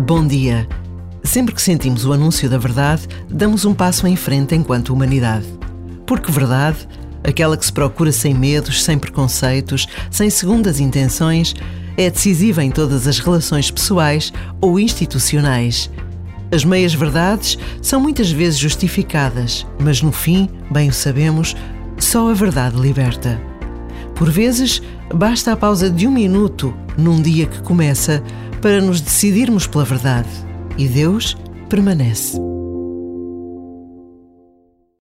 Bom dia. Sempre que sentimos o anúncio da verdade, damos um passo em frente enquanto humanidade. Porque verdade, aquela que se procura sem medos, sem preconceitos, sem segundas intenções, é decisiva em todas as relações pessoais ou institucionais. As meias-verdades são muitas vezes justificadas, mas no fim, bem o sabemos, só a verdade liberta. Por vezes, basta a pausa de um minuto num dia que começa para nos decidirmos pela verdade. E Deus permanece.